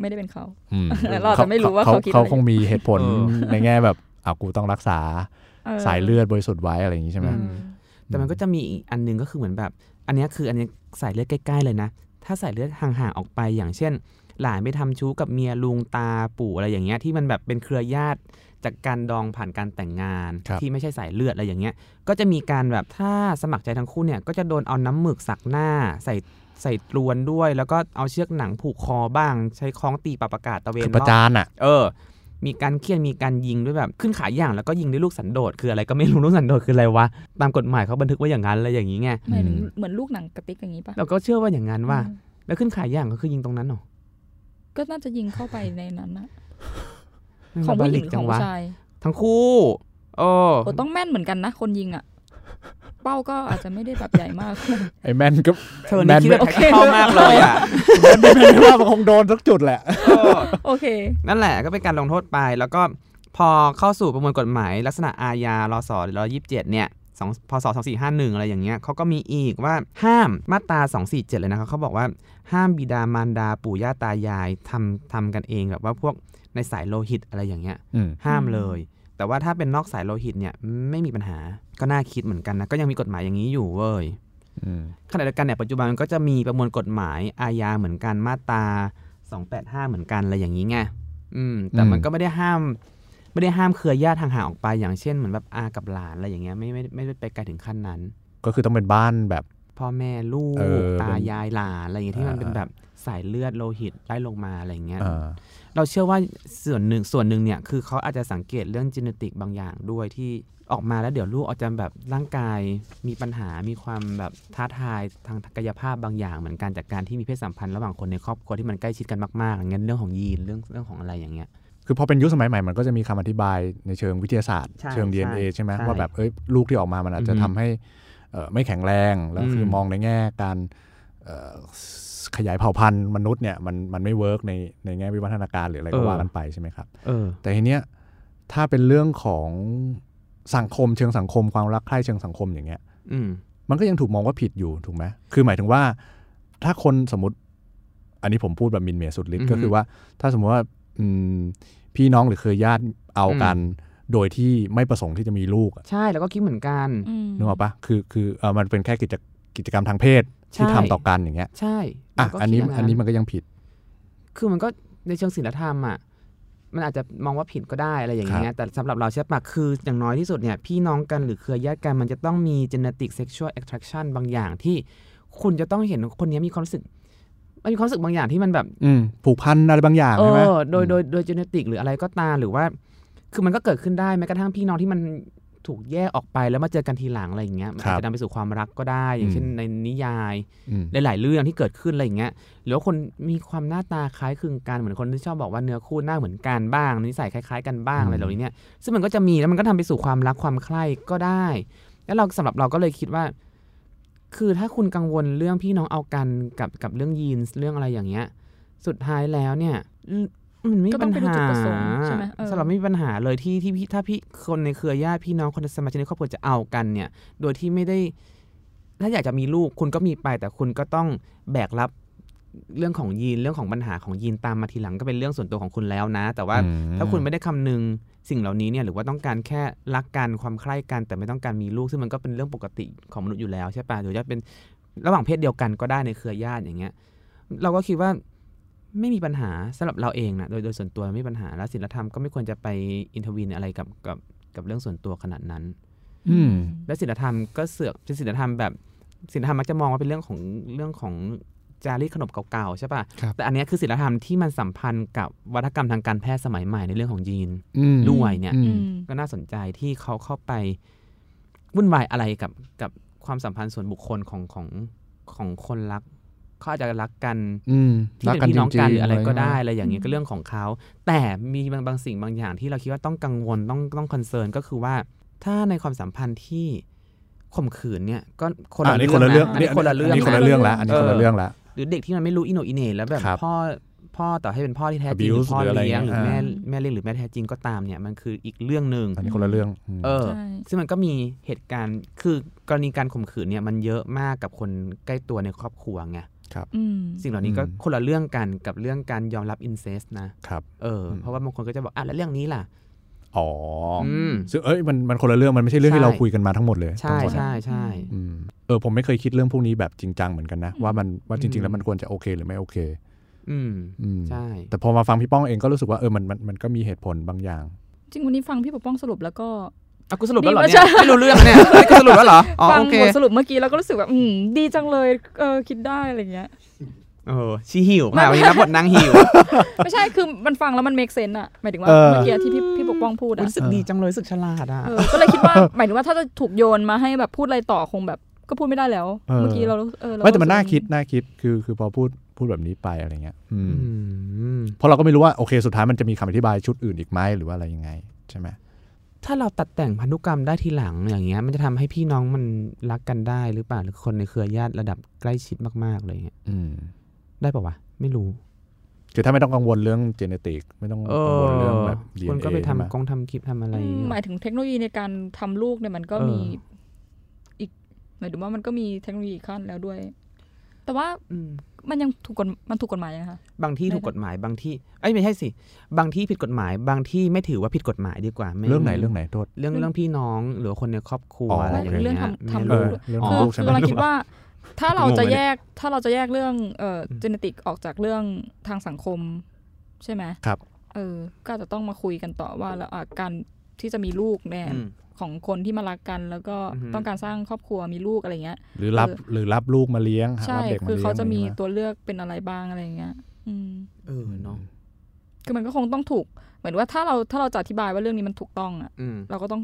ไม่ได้เป็นเขาอืมเราอาจจะไม่รู้ว่าเขาคิดอะไรเขาคงมีเหตุผลเออในแง่แบบอ่ากูต้องรักษาออสายเลือดบริสุทธิ์ไว้อะไรอย่างนี้ใช่ไหมอืมแต่มันก็จะมีอีกอันหนึงก็คือเหมือนแบบ อันเนี้ยคืออันเนี้ยสายเลือดใกล้ๆเลยนะ ถ้าสายเลือดห่างๆออกไปอย่างเช่น หลานไปทำชู้กับเมียลุงตาปู่อะไรอย่างเงี้ยที่มันแบบเป็นเครือญาติจากการดองผ่านการแต่งงานครับที่ไม่ใช่สายเลือดอะไรอย่างเงี้ย ก็จะมีการแบบถ้าสมัครใจทั้งคู่เนี่ยก็จะโดนเอาน้ำหมึกสักหน้า ใส่ ใส่ตรวนด้วย แล้วก็เอาเชือกหนังผูกคอบ้าง ใช้ค้องตีปาประกาศตะเวนคือประรอบจานอะ เออ มีการเคี่ยนมีการยิงด้วยแบบขึ้นขาอย่างแล้วก็ยิงด้วยลูกสันโดษคืออะไรก็ไม่รู้ลูกสันโดษคืออะไรวะตามกฎหมายเขาบันทึกไว้อย่างนั้นอะไรอย่างนี้ไงหมายถึงอืมเหมือนลูกหนังกระติกอย่างนี้ปะเราก็เชื่อว่าอย่างนั้นว่าอืมแล้วขึ้นขาอย่างก็คือยิงตรงนั้นเหรอก็น่าจะยิงเข้าไปในนั้นนะมันของบาผู้หลิญิกงหรือจัของงวะผู้ชายทั้งคู่โอ้โอ้ต้องแม่นเหมือนกันนะ คนยิงอะ เป้าก็อาจจะไม่ได้แบบใหญ่มาก ไอ้แมนก็เธอแมนี่นคิดไม่แบบแท็กเข้ามากเลยอะแมนไม่แมนไม่ว่ามันคงโดนสักจุดแหละเออโอเค นั่นแหละก็เป็นการลงโทษไป แล้วก็พอเข้าสู่ประมวลกฎหมายลักษณะอาญารศร้อยยี่สิบเจ็ดเนี่ยสองพศสองสี่ห้าหนึ่งอะไรอย่างเงี้ยเขาก็มีอีกว่าห้ามมาตราสองสี่เจ็ดเลยนะครับเขาบอกว่าห้ามบิดามารดาปู่ย่าตายายทำทำกันเองแบบว่าพวกในสายโลหิตอะไรอย่างเงี้ย อืม ห้ามอืมเลย แต่ว่าถ้าเป็นนอกสายโลหิตเนี่ยไม่มีปัญหาก็น่าคิดเหมือนกันนะก็ยังมีกฎหมายอย่างนี้อยู่เว้ยอืมขณะเดียวกันเนี่ยปัจจุบันมันก็จะมีประมวลกฎหมายอาญาเหมือนกันมาตรา285 เหมือนกันอะไรอย่างนี้ไงอืม แต่มันก็ไม่ได้ห้าม ไม่ได้ห้ามเครือญาติห่างๆออกไป อย่างเช่นเหมือนแบบอากับหลานอะไรอย่างเงี้ยไม่ไม่ไม่ได้ไปไกลถึงขั้นนั้น ก็คือต้องเป็นบ้านแบบ พ่อแม่ลูกเออตาเป็นยายหลานอะไรอย่างเงี้ยที่มันอ่าเป็นแบบสายเลือดโลหิตไล่ลงมาอะไรอย่างเงี้ย เอ่อเราเชื่อว่าส่วนหนึ่งส่วนหนึ่งเนี่ยคือเขาอาจจะสังเกตเรื่องจีเนติกบางอย่างด้วยที่ออกมาแล้วเดี๋ยวลูกอาจจะแบบร่างกายมีปัญหามีความแบบท้าทายทางกายภาพบางอย่างเหมือนกันจากการที่มีเพศสัมพันธ์ระหว่างคนในครอบครัวที่มันใกล้ชิดกันมากๆอย่างเงี้ยเรื่องของยีนเรื่องเรื่องของอะไรอย่างเงี้ยคือพอเป็นยุคสมัยใหม่มันก็จะมีคำอธิบายในเชิงวิทยาศาสตร์ใช่เชิง DNA ใช่ใช่ไหมใช่ว่าแบบเอ้ยลูกที่ออกมามันอาจจะอือฮึทำให้เอ่อไม่แข็งแรงแล้วคืออมมองในแง่การเอ่อ ขยายเผ่าพันธุ์มนุษย์เนี่ยมันมันไม่ work ในในแง่วิวัฒนาการหรืออะไรก็ว่ากันไปใช่ไหมครับเออแต่ทีเนี้ยถ้าเป็นเรื่องของสังคมเชิงสังคมความรักใคร่เชิงสังคมอย่างเงี้ย อืมมันก็ยังถูกมองว่าผิดอยู่ถูกไหมคือหมายถึงว่า ถ้าคนสมมติ อันนี้ผมพูดแบบมินเมย์สุดฤทธิ์อือฮึก็คือว่า ถ้าสมมติว่าอืมพี่น้องหรือเครือญาติเอากัน โดยที่ไม่ประสงค์ที่จะมีลูกอะใช่แล้วก็คิดเหมือนกันอืมนึกออกปะคือคือเออมันเป็นแค่กิจกิจกรรมทางเพศ ที่ใช่ทำต่อกันอย่างเงี้ย ใช่อะเราก็อันนี้คิดย่างอันนี้มันก็ยังผิด คือมันก็ในเชิงศีลธรรมอะมันอาจจะมองว่าผิดก็ได้อะไรอย่างเงี้ยแต่สำหรับเราใช่ปะคืออย่างน้อยที่สุดเนี่ยพี่น้องกันหรือเครือญาติกันมันจะต้องมี genetic sexual attraction บางอย่างที่คุณจะต้องเห็นว่าคนนี้มีความรู้สึกมันมีความรู้สึกบางอย่างที่มันแบบอืมผูกพันอะไรบางอย่างเอใช่ไหมอโดยโดยโดย genetic หรืออะไรก็ตามหรือว่า คือมันก็เกิดขึ้นได้แม้กระทั่งพี่น้องที่มัน ถูกแยกออกไปแล้วมาเจอกันทีหลังอะไรอย่างเงี้ยมันอาจจะนำไปสู่ความรักก็ได้ อย่างเช่นในนิยายอืมหลายๆเรื่องที่เกิดขึ้นอะไรอย่างเงี้ยหรือว่าคนมีความหน้าตาคล้ายคลึงกันเหมือนคนที่ชอบบอกว่าเนื้อคู่หน้าเหมือนกันบ้างนิสัยคล้ายๆกันบ้างอืมอะไรเหล่านี้เนี่ยซึ่งมันก็จะมีแล้วมันก็ทำไปสู่ความรักความใคร่ก็ได้ แล้วเราสำหรับเราก็เลยคิดว่า คือถ้าคุณกังวลเรื่องพี่น้องเอากันกับกับเรื่องยีนส์เรื่องอะไรอย่างเงี้ย สุดท้ายแล้วเนี่ยอื มมันไม่มีก็ต้ปัองญไปดูหาจุดประสงค์ใช่ไหมเออสำหรับไม่มีปัญหาเลยที่ที่พี่ถ้าพี่คนในเครือญาติพี่น้องคนในสมาชิกในครอบครัวจะเอากันเนี่ย โดยที่ไม่ได้ ถ้าอยากจะมีลูกคุณก็มีไป แต่คุณก็ต้องแบกรับเรื่องของยีนเรื่องของปัญหาของยีนตามมาทีหลังก็เป็นเรื่องส่วนตัวของคุณแล้วนะ แต่ว่าอืมถ้าคุณไม่ได้คำนึงสิ่งเหล่านี้เนี่ยหรือว่าต้องการแค่รักกันความใคร่กัน แต่ไม่ต้องการมีลูกซึ่งมันก็เป็นเรื่องปกติของมนุษย์อยู่แล้วใช่ปะหรือจะเป็นระหว่างเพศเดียวกันก็ได้ในเครือญาติอย่างเงี้ย เราก็คิดว่า ไม่มีปัญหาสำหรับเราเองนะโดยโดยส่วนตัวไม่มีปัญหาแล้วศีลธรรมก็ไม่ควรจะไปอินทวินอะไรกับกับกับเรื่องส่วนตัวขนาดนั้น อืมและศีลธรรมก็เสือกเป็นศีลธรรมแบบศีลธรรมมักจะมองว่าเป็นเรื่องของเรื่องของจารีตขนบเก่าๆใช่ปะครับแต่อันเนี้ยคือศีลธรรมที่มันสัมพันธ์กับวัฒกรรมทางการแพทย์สมัยใหม่ในเรื่องของยีนอืมด้วยเนี่ยอือืมมก็น่าสนใจที่เขาเข้าไปวุ่นวายอะไรกับกับความสัมพันธ์ส่วนบุคคลของของของคนรัก เขาอาจจะรักกันอืมที่เป็นพี่น้องกันหรืออะไรก็ได้จงๆอะไรอย่างเงี้ยอืมก็เรื่องของเขา แต่มีบางบางสิ่งบางอย่างที่เราคิดว่าต้องกังวลต้องต้องคอนเซิร์นก็คือว่าถ้าในความสัมพันธ์ที่ข่มขืนเนี่ยก็คนอะละอันนี้เรื่คนละเรื่องนะอันนี้คนละเรื่องอันนี้คนละนะเรื่องแล้วอันนี้คนละเรื่องแล้วหรือเด็กที่มันไม่รู้อิโหนอิเหน่แล้วแบบครับพ่อพ่อต่อให้เป็นพ่อที่แท้จริงห Abuse รือพ่อหรืออะไรเลี้ยงหรือเงี้ยแม่อ่าแม่เลี้ยงหรือแม่แท้จริงก็ตามเนี่ยมันคืออีกเรื่องหนึ่งอันนี้คนละเรื่องมเออใช่ซึ่งมันก็มีเหตุการณ์คือกรณีการข่มขืนเนี่ยมันเยอะมากกับคนใกล้ตัวในครอบครัวไง อืมสิ่งเหล่านี้ก็อืมคนละเรื่องกันกับเรื่องการยอมรับอินเซสนะครับเอออมเพราะว่าบางคนก็จะบอกอะแล้วเรื่องนี้ล่ะอ๋อออืมซึ่งเอ้ยมันมันคนละเรื่องมันไม่ใช่เรื่องใช่ที่เราคุยกันมาทั้งหมดเลยใช่ทั้งหมดใช่ใช่อืมเออผมไม่เคยคิดเรื่องพวกนี้แบบจริงจังเหมือนกันนะว่ามันว่าจริง ๆ แล้วมันควรจะโอเคหรือไม่โอเคอืมอืมใช่ แต่พอมาฟังพี่ป้องเองก็รู้สึกว่าเออมันมันมันก็มีเหตุผลบางอย่าง จริงวันนี้ฟังพี่ปกป้องสรุปแล้วก็ อะกูสรุปแล้วเหรอดีเนี่มายกไม่รู้เรื่องเนี่ยเฮ้ยกูสรุปแล้วเหรออ๋อฟังโอเคบทสรุปเมื่อกี้แล้วก็รู้สึกแบบอืมดีจังเลยเออคิดได้อะไรเงี้ยเออชีหิวค่ะวันนี้รับบทนางหิว ไม่ใช่คือมันฟังแล้วมัน make sense อะหมายถึงว่าเออเมื่อกี้ที่พี่พี่ปกป้องพูดอะรู้สึกดีจังเลยรู้สึกฉลาดอะเออก็เลยคิดว่าหมายถึงว่าถ้าจะถูกโยนมาให้แบบพูดอะไรต่อคงแบบ ก็พูดไม่ได้แล้วเออเมื่อกี้เรารู้เออเราไม่แต่มันรู้สึกน่าคิดน่าคิดคือคือพอพูดพูดแบบนี้ไปอะไรเงี้ยอืมอืมเพราะเราก็ไม่รู้ว่าโอเคสุดท้ายมันจะมีคำอธิบายชุดอื่นอีกไหมหรือว่าอะไรยังไงใช่ไหม ถ้าเราตัดแต่งพันธุกรรมได้ทีหลังอย่างเงี้ย มันจะทำให้พี่น้องมันรักกันได้หรือเปล่าหรือคนในเครือญาติระดับใกล้ชิดมากๆเลยเงี้ยอืมได้ปะวะไม่รู้ คือถ้าไม่ต้องกังวลเรื่องเจเนติกไม่ต้องเอกังวอลเรื่องแบบ DNA คนก็ไปทำใช่หมกองทำคลิปทำอะไรอืมหมายถึงเทคโนโลยีในการทำลูกเนี่ยมันก็เออมีอีกหมายถึงว่ามันก็มีเทคโนโลยีขั้นแล้วด้วย แต่ว่าอื มมันยังถูกกฎมันถูกกฎหมายยังคะบางที่ถูกกฎหมายบางที่เอ้ยไม่ใช่สิ บางที่ผิดกฎหมาย บางที่ไม่ถือว่าผิดกฎหมายดีกว่าม่เรื่องไหนเรื่องไหนโทษเรื่องเรื่องพี่น้องหรือว่าคนในครอบครัวอ๋อออะไรอย่างเรื่องเงี้ยทำทำไม่ลูรู้กเรื่องอ๋ของอลูกใช่คืไหอมกำลังคิดว่าถ้าเราจะงงเลยแยกถ้าเราจะแยกเรื่องเอ่อเจเนติกออกจากเรื่องทางสังคม ใช่ไหมครับ เออก็อาจจะต้องมาคุยกันต่อว่าแล้วอะการที่จะมีลูกเนี่ยอืม ของคนที่มารักกัน แล้วก็อือฮึต้องการสร้างครอบครัวมีลูกอะไรเงี้ย หรือรับเออหรือรับลูกมาเลี้ยงใช่รับเด็กมาคือเลี้ยงเขาจะมีอไรอย่างเงี้ยตัวเลือกเป็นอะไรบ้างอะไรเงี้ยอืมเออเนาะคือมันก็คงต้องถูก เหมือนว่าถ้าเราถ้าเราจะอธิบายว่าเรื่องนี้มันถูกต้องอะอืมเราก็ต้อง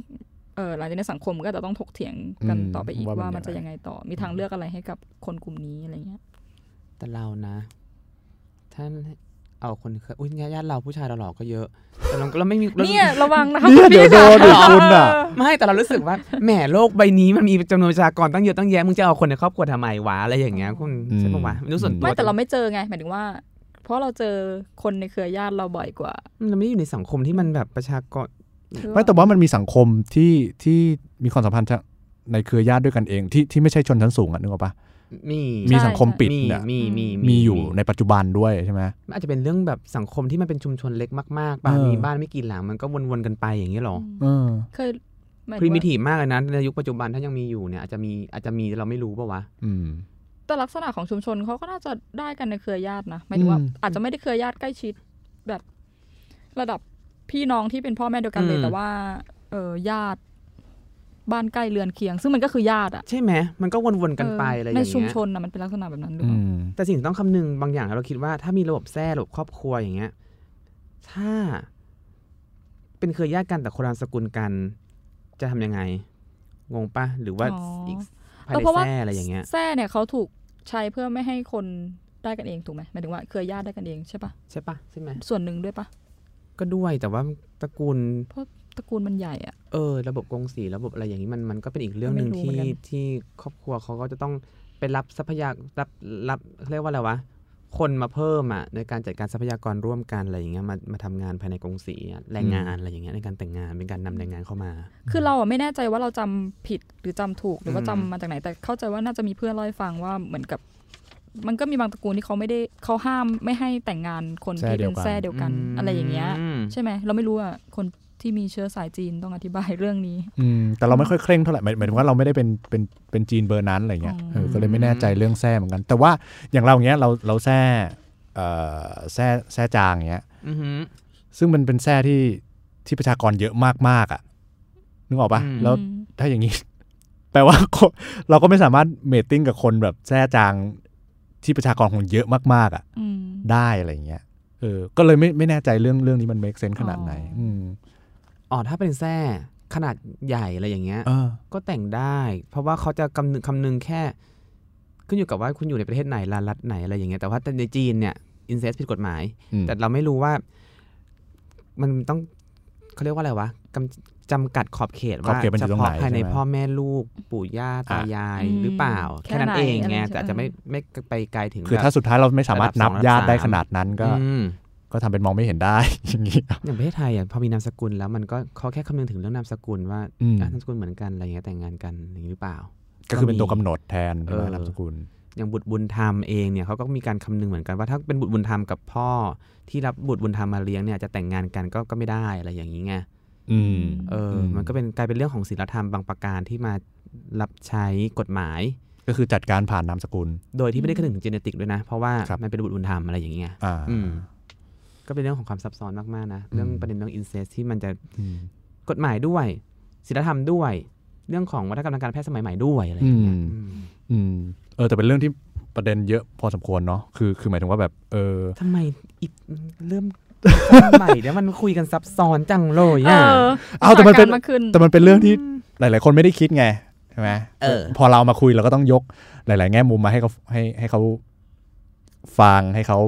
เออหลังจากในสังคมก็จะต้องถกเถียงกันต่อไปอีกว่ามันจะยังไงต่อ มีทางเลือกอะไรให้กับคนกลุ่มนี้อะไรเงี้ย แต่เรานะ ท่าน เอาคนเคยอุ้ยญาติเราผู้ชายเราหลอกก็เยอะ แต่เราเราไม่มีเราเนี่ยระวังนะคะเนี่ยคุณเดี๋ยวพี่โดค่ะนดิคุณอะไม่แต่เรารู้สึกว่าแหมโลกใบนี้มันมีจำนวนประชากรตั้งเยอะตั้งแยะมึงจะเอาคนในครอบครัวทำไมวะอะไรอย่างเงี้ยคุณใช่ปะวะไม่รู้ส่วนตัวไม่แต่เราไม่เจอไงหมายถึงว่า เพราะเราเจอคนในเครือญาติเราบ่อยกว่าเราไม่ได้อยู่ในสังคมที่มันแบบประชากรคือไม่แต่ว่ามันมีสังคมที่ที่มีความสัมพันธ์จะในเครือญาติด้วยกันเองที่ที่ไม่ใช่ชนชั้นสูงอะนึกออกปะ มีมีสังคมปิดมีเนี่ยมีมีมีอยู่ในปัจจุบันด้วยใช่ไหมมันอาจจะเป็นเรื่องแบบสังคมที่มันเป็นชุมชนเล็กมากๆป่ะเออมีบ้านไม่กี่หลังมันก็วนๆกันไปอย่างนี้หรอเออเคยหมายพถึรีงมิว่าทีฟมากเลยนะในยุคปัจจุบันถ้ายังมีอยู่เนี่ยอาจจะมีอาจจะมีเราไม่รู้ป่าวะอืมแต่ลักษณะของชุมชนเขาก็น่าจะได้กันในเครือญาตินะหมายถึงว่าอืมอาจจะไม่ได้เครือญาติใกล้ชิด แบบระดับพี่น้องที่เป็นพ่อแม่เดียวกันเลยอืมแต่ว่าเออญาติ บ้านใกล้เรือนเคียง ซึ่งมันก็คือญาติอะใช่ไหมมันก็วนๆกันไปอะไรอในย่างชุมเงี้ยชนนะมันเป็นลักษณะแบบนั้นหรืออืเปล่ามแต่สิ่งที่ต้องคำนึงบางอย่างเราคิดว่าถ้ามีระบบแทร่ระบบครอบครัวอย่างเงี้ยถ้า เป็นเครือญาติกันแต่คนละนามสกุลกัน จะทำยังไงงงปะหรือว่าอ๋ออีอีกภายเออในเพราะว่าแทร่อะไรอย่างเงี้ยแท้เนี่ยเขาถูกใช้เพื่อไม่ให้คนได้กันเองถูกไหมหมายถึงว่าเครือญาติได้กันเองใช่ปะใช่ปะใช่ไหมส่วนหนึ่งด้วยปะก็ด้วยแต่ว่าตระกูล ตระกูลมันใหญ่อะเออ ระบบกงสีระบบอะไรอย่างนี้มันมันก็เป็นอีกเรื่องหนึ่งไม่รู้เหมืที่อนกันที่ครอบครัวเขาก็จะต้องไปรับทรัพยากรับรับเรียกว่าอะไรวะคนมาเพิ่มอะในการจัดการทรัพยากรร่วมกันอะไรอย่างเงี้ยมามาทำงานภายในกงสีอะแรงงานอะไรอย่างเงี้ยในการแต่งงานเป็นการนำแรงงานเข้ามา คือเราอะไม่แน่ใจว่าเราจำผิดหรือจำถูกหรือว่าอืมจำมาจากไหนแต่เข้าใจว่าน่าจะมีเพื่อนเล่าให้ฟังว่าเหมือนกับ มันก็มีบางตระกูลที่เขาไม่ได้เขาห้ามไม่ให้แต่งงานคนแทร่ที่เดีเป็ยวนกันแทร่เดียวกันอะไรอย่างเงี้ยมใช่ไหมเราไม่รู้อะคน ที่มีเชื้อสายจีนต้องอธิบายเรื่องนี้อืมแต่เราไม่ค่อยเคร่งเท่าไหร่หมายหมายถึงว่าเราไม่ได้เป็นเป็นเป็นจีนเบอร์นั้นอะไรเงี้ยอ๋อเออก็เลยไม่แน่ใจเรื่องแท้เหมือนกัน แต่ว่าอย่างเราเงี้ยเราเราแท้เอ่อแท้แท้จางเงี้ยอือหือซึ่งมันเป็นแท้ที่ที่ประชากรเยอะมากๆอะนึกออกปะอืมแล้วอืมถ้าอย่างนี้แปลว่าคนเราก็ไม่สามารถเมตติ้งกับคนแบบแท้จางที่ประชากรของเยอะมาก ๆอะอืมได้อะไรเงี้ยเออ ก็เลยไม่ไม่แน่ใจเรื่องเรื่องนี้มัน make sense ขนาดไหนอ๋ออือืม อ๋อถ้าเป็นแทร่ขนาดใหญ่อะไรอย่างเงี้ยเออก็แต่งได้ เพราะว่าเขาจะคำนึงคำนึงแค่ ขึ้นอยู่กับว่าคุณอยู่ในประเทศไหนรัฐรัฐไหนอะไรอย่างเงี้ยแต่ว่าในจีนเนี่ยอินเซสผิดกฎหมายอืมแต่เราไม่รู้ว่า มันต้องเขาเรียกว่าอะไรวะกำจำกัดขอบเขตขอบว่าเขตมันอเฉยู่ตรงไหนพาะภายในใช่ไหมพ่อแม่ลูกปู่ย่าตายายอืมหรือเปล่า แค่แค่นั้นไหนเองอะไรไงใช่ไหมแต่อาจจะไม่ไม่ไปไกลถึง คือแบบถ้าสุดท้ายเราไม่สามารถนับระดับสองญาติได้ระดับสามขนาดนั้นก็อืม ก็ทำเป็นมองไม่เห็นได้อย่างนี้อย่างประเทศไทยอะพอมีนามสกุลแล้วมันก็เขาแค่คำนึงถึงเรื่องนามสกุลว่าอืมอะนามสกุลเหมือนกันอะไรเงี้ยแต่งงานกันอย่างนี้หรือเปล่า ก็คือเป็นตัวกำหนดแทนเอใช่ไหมอนามสกุลอย่างบุตรบุญธรรมเองเนี่ยเขาก็มีการคำนึงเหมือนกันว่าถ้าเป็นบุตรบุญธรรมกับพ่อ ที่รับบุตรบุญธรรมมาเลี้ยงเนี่ยจะแต่งงานกันก็ก็ไม่ได้อะไรอย่างนี้ไงอืมเอออมันก็เป็นกลายเป็นเรื่องของศีลธรรมบางประการที่มารับใช้กฎหมาย ก็คือจัดการผ่านนามสกุล โดยที่ไม่ได้คำนึงถึงเจเนติกด้วยนะ เพราะว่าครับมันเป็นบุตรบุญธรรมอะไรอย่างเงี้ยอ่าอืม ก็เป็นเรื่องของความซับซ้อนมากๆนะเรื่องประเด็นเรื่องอินเซสที่มันจะอืมกฎหมายด้วยศีลธรรมด้วย เรื่องของวัฒนธรรมทางการแพทย์สมัยใหม่ด้วยอะไรอย่างเงี้ยอืมอืมอืมเออแต่เป็นเรื่องที่ประเด็นเยอะพอสมควรเนาะคือคือหมายถึงว่าแบบ เออทำไมอีกเริ่มใหม่แล้วมันคุยกันซับซ้อนจังเลยเออะอเอาแต่มันเป็นวิชกรมากขึ้นแต่มันเป็นเรื่องที่หลาย ๆ คนไม่ได้คิดไงใช่ไหมเออพอเรามาคุยเราก็ต้องยกหลาย ๆ แง่มุมมาให้เขาให้ให้เขาฟังให้เขา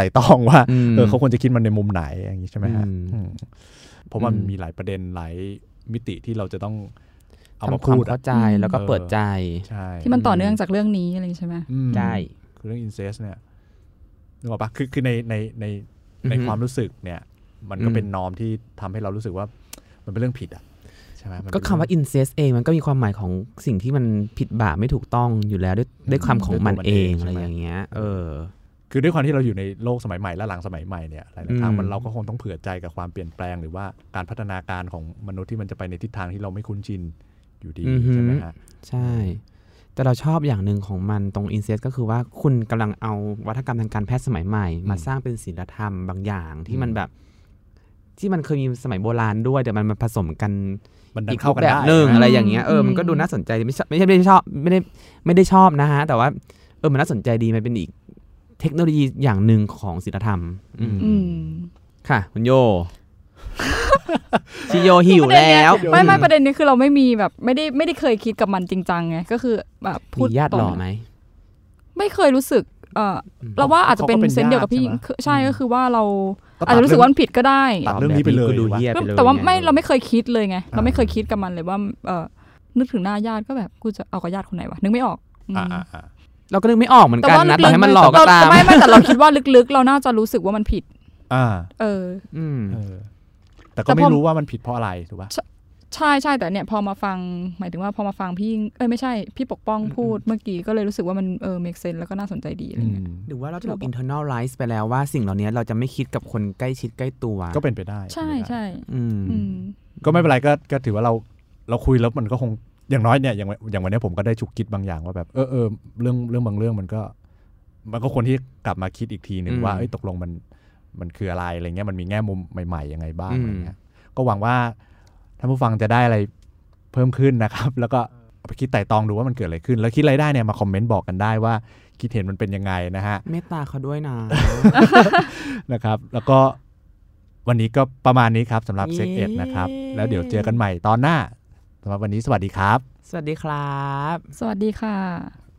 ไต่ตองว่ามเออเขาควรจะคิดมันในมุมไหนอย่างนี้ใช่ไหมฮะอืมอืมเพราะว่ามันอืมมีหลายประเด็นหลายมิติที่เราจะต้องเอามาทำความพูดเข้าอะใจแล้วก็เออเปิดใจใช่ที่มันต่อเนื่องจากเรื่องนี้อะไรอย่างงี้ใช่ไหมอืมใช่คือเรื่องอินเซสเนี่ยนึกออกปะคือคือในในในในอือฮึความรู้สึกเนี่ย มันก็อืมเป็นนอมที่ทำให้เรารู้สึกว่ามันเป็นเรื่องผิดอะใช่ไหมมันเป็นก็คำว่าเรื่อง incest เองมันก็มีความหมายของสิ่งที่มันผิดบาปไม่ถูกต้องอยู่แล้วด้วยด้วยคำของมันด้วยตัวมันเอเองงอะไรใช่ไหมอย่างเงี้ย เออ คือด้วยความที่เราอยู่ในโลกสมัยใหม่และหลังสมัยใหม่เนี่ยหลายๆครั้งอืมมันเราก็คงต้องเผื่อใจกับความเปลี่ยนแปลง หรือว่าการพัฒนาการของมนุษย์ที่มันจะไปในทิศทางที่เราไม่คุ้นชินอยู่ดีใช่ไหมฮะใช่ แต่เราชอบอย่างหนึ่งของมันตรง incest ก็คือว่าคุณกำลังเอาวัฒนกรรมทางการแพทย์สมัยใหม่ มาสร้างเป็นศีลธรรมบางอย่างที่มันแบบ ที่มันเคยมีสมัยโบราณด้วยแต่มันมาผสมกันมันดัอีนกเข้ารูปกันแบบได้หนึ่งนะอะไรอย่างเงี้ยเอออืมมันก็ดูน่าสนใจไม่ใช่ไม่ใช่ไม่ได้ชอบไม่ได้ไม่ได้ชอบนะฮะแต่ว่าเออมันน่าสนใจดีมันเป็นอีก เทคโนโลยีอย่างหนึ่งของศีลธรรมอืมอืมค่ะคุณโยชิโยหิวแล้วไม่ไม่ประเด็นนี้คือเราไม่มีแบบไม่ได้ไม่ได้เคยคิดกับมันจริงจังไงก็คือแบบพูมีดญาติหล่อตรงไหมไม่เคยรู้สึก เอออืมเราว่าอาจจะเป็นเขาก็เป็นเซนส์เดียวกับพี่ญาติใช่ไหมคือใช่ก็คือว่าเราก็อาจจะรู้สึกว่ามันผิดก็ได้ตัดเรื่องนี้ไปเลยก็ดูวะเฮี้ยไปเลยแต่ว่าไม่งเราไม่เคยคิดเลยไงอ่าเราไม่เคยคิดกับมันเลยว่า เออนึกถึงหน้าญาติก็แบบกูจะเอากับญาติคนไหนวะนึกไม่ออกอืมอ่าอ่าอ่า เราก็นึกไม่ออกเหมือนแต่กันว่านะลึต่อกๆให้มันหลอกก็เราตามไม่ไม่แต่เราคิดว่าลึกๆ เราน่าจะรู้สึกว่ามันผิด อ่า เออ อืมเออแต่แต่ก็ไม่พอรู้ว่ามันผิดเพราะอะไรถูกป่ะใช่ใช่แต่เนี่ยพอมาฟังหมายถึงว่าพอมาฟังพี่เอ้ยไม่ใช่พี่ปกป้องพูดเมื่อกี้ก็เลยรู้สึกว่ามันเออ make sense แล้วก็น่าสนใจดีอะไรอืเงี้ยมหรือว่าเราถูก internalize ไปแล้วว่าสิ่งเหล่านี้เราจะไม่คิดกับคนใกล้ชิดใกล้ตัว ก็เป็นไปได้ ใช่ใช่อืมอืมก็ไม่เป็นไรก็ก็ถือว่าเราเราคุยแล้วมันก็คง อย่างน้อยเนี่ยอย่างวันอย่างวันเนี้ยผมก็ได้ฉุกคิดบางอย่างว่าแบบเออเออเรื่องเรื่องบางเรื่องมันก็ มันก็ควรที่กลับมาคิดอีกทีหนึ่งอืมว่าเอ้ยตกลงมันมันคืออะไรอะไรเงี้ยมันมีแง่มุมใหม่ๆยังไงบ้างอืมอะไรเงี้ยก็หวังว่าท่านผู้ฟังจะได้อะไรเพิ่มขึ้นนะครับ แล้วก็เอาไปคิดไต่ตองดูว่ามันเกิดอะไรขึ้น แล้วคิดอะไรได้เนี่ยมาคอมเมนต์บอกกันได้ว่า คิดเห็นมันเป็นยังไงนะฮะเมตตาเขาด้วยนะนะครับ แล้วก็วันนี้ก็ประมาณนี้ครับสำหรับเย้เซ็กเอ็ดนะครับ แล้วเดี๋ยวเจอกันใหม่ตอนหน้า สำหรับวันนี้สวัสดีครับ สวัสดีครับ สวัสดีค่ะ